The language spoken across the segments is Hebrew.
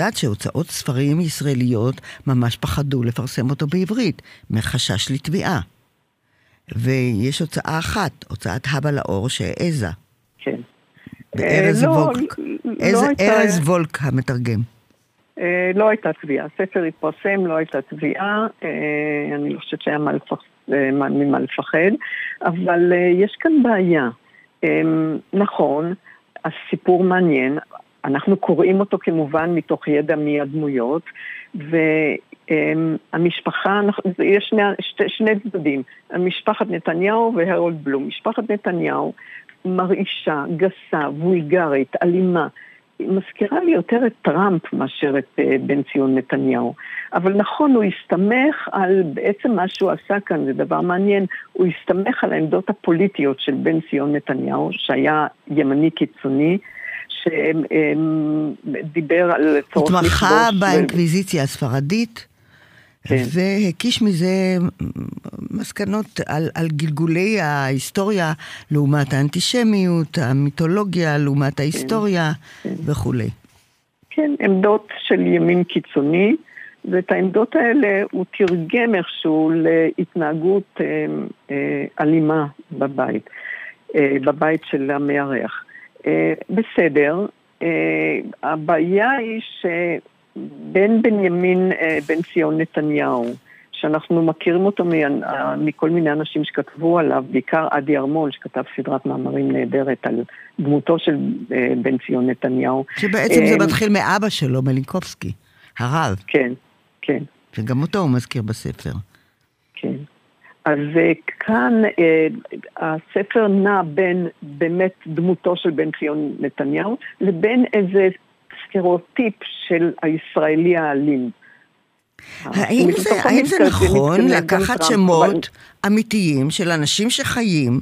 יודעת שהוצאות ספרים ישראליות ממש פחדו לפרסם אותו בעברית, מחשש לתביעה. ויש הוצאה אחת, הוצאת הבא לאור שהעזה. כן. בארז אה, לא, וולק. לא איזה הייתה- ארז וולק המתרגם. אה, לא הייתה תביעה. הספר התפרסם, לא הייתה תביעה. אה, אני לא חושבת שהיה מה לפח- אה, מה- ממה לפחד. אבל יש כאן בעיה. נכון, הסיפור מעניין. אנחנו קוראים אותו כמובן מתוך ידע מי הדמויות, והמשפחה, יש שני, שני, שני צדדים, משפחת נתניהו והרולד בלום. משפחת נתניהו מרעישה, גסה, וולגרית, אלימה. היא מזכירה לי יותר את טראמפ מאשר את אה, בן ציון נתניהו. אבל נכון, הוא הסתמך על, בעצם מה שהוא עשה כאן, זה דבר מעניין, הוא הסתמך על העמדות הפוליטיות של בן ציון נתניהו, שהיה ימני קיצוני, שדיבר על צורך התמחה לכבוש באינקוויזיציה הספרדית, כן. והקיש מזה מסקנות על, על גלגולי ההיסטוריה לעומת האנטישמיות, המיתולוגיה לעומת ההיסטוריה וכולי. כן, עמדות של ימין קיצוני, ואת העמדות האלה הוא תרגם איכשהו להתנהגות אה, אה, אלימה בבית, אה, בבית של המארח. אה, בסדר, אה, הבעיה היא שבין בנימין אה, בן ציון נתניהו, שאנחנו מכירים אותו מכל מיני אנשים שכתבו עליו, בעיקר עדי ארמון, שכתב סדרת מאמרים נהדרת על דמותו של בן ציון נתניהו. שבעצם זה מתחיל מאבא שלו, מלינקובסקי, הרב, כן, כן, שגם אותו הוא מזכיר בספר. אז אה, כאן אה, הספר נע בין באמת דמותו של בן ציון נתניהו לבין איזה סטריאוטיפ של הישראלי האלים. האם זה, האם זה נכון לקחת שמות אמיתיים של אנשים שחיים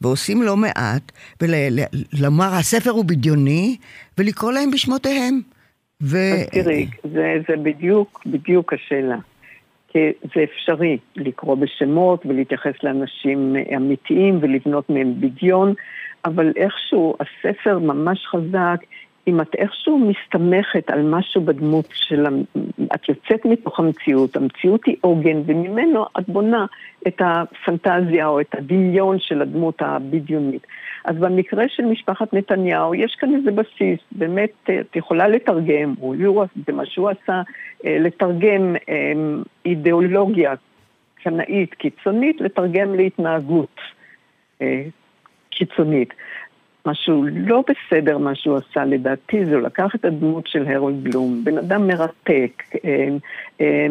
ועושים לא מעט, ולומר הספר הוא בדיוני, ולקרוא להם בשמותיהם? ו... אז תראי, זה, זה בדיוק, בדיוק השאלה. כי זה אפשרי לקרוא בשמות ולהתייחס לאנשים אמיתיים ולבנות מהם בדיון, אבל איכשהו הספר ממש חזק, אם את איכשהו מסתמכת על משהו בדמות של... את יוצאת מתוך המציאות, המציאות היא עוגן, וממנו את בונה את הפנטזיה או את הדמיון של הדמות הבדיונית. אז במקרה של משפחת נתניהו, יש כאן איזה בסיס, באמת, את יכולה לתרגם, זה מה שהוא עשה, לתרגם אה, אידיאולוגיה קנאית קיצונית, לתרגם להתנהגות אה, קיצונית. משהו לא בסדר מה שהוא עשה לדעתי, זה הוא לקח את הדמות של הרולד בלום, בן אדם מרתק, אה, אה,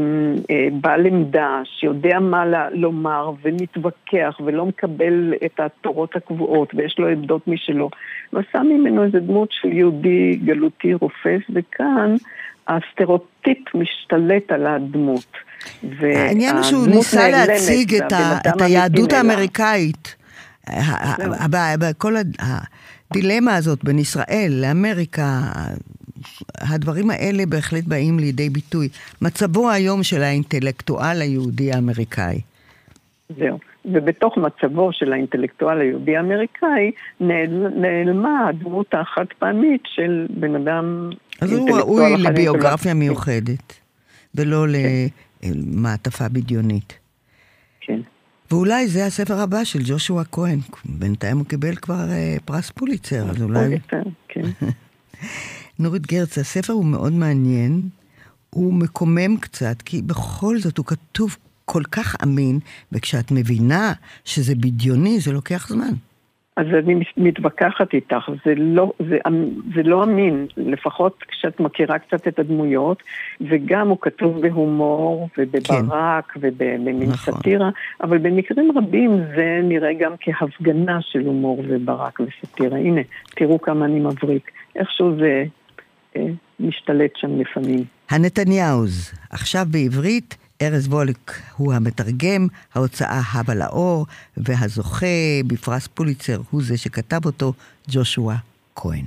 אה, בעל עמדה, שיודע מה לומר ומתווכח ולא מקבל את התורות הקבועות ויש לו עמדות משלו, ועשה ממנו איזה דמות של יהודי גלותי רופס, וכאן הסטריאוטיפ משתלט על הדמות. העניין הוא שהוא ניסה להציג את, ה, את היהדות. האמריקאית. כל הד- הדילמה הזאת בין ישראל לאמריקה, הדברים האלה בהחלט באים לידי ביטוי. מצבו היום של האינטלקטואל היהודי האמריקאי. זהו. ובתוך מצבו של האינטלקטואל היהודי האמריקאי נעל, נעלמה הדמות החד פעמית של בן אדם אז הוא ראוי לביוגרפיה. מיוחדת, ולא למעטפה בדיונית. כן. ואולי זה הספר הבא של ג'ושוע כהן. בינתיים הוא קיבל כבר אה, פרס פוליצר, אז אולי... כן. נורית גרץ, הספר הוא מאוד מעניין, הוא מקומם קצת, כי בכל זאת הוא כתוב כל כך אמין, וכשאת מבינה שזה בדיוני, זה לוקח זמן. אז אני מתווכחת איתך, זה לא, זה, זה לא אמין, לפחות כשאת מכירה קצת את הדמויות, וגם הוא כתוב בהומור ובברק כן. ובמין נכון. סאטירה, אבל במקרים רבים זה נראה גם כהפגנה של הומור וברק וסאטירה. הנה, תראו כמה אני מבריק. איכשהו זה אה, משתלט שם לפעמים. הנתניהוז, עכשיו בעברית, ארז וולק הוא המתרגם, ההוצאה הבא לאור, והזוכה בפרס פוליצר הוא זה שכתב אותו, ג'ושוע כהן.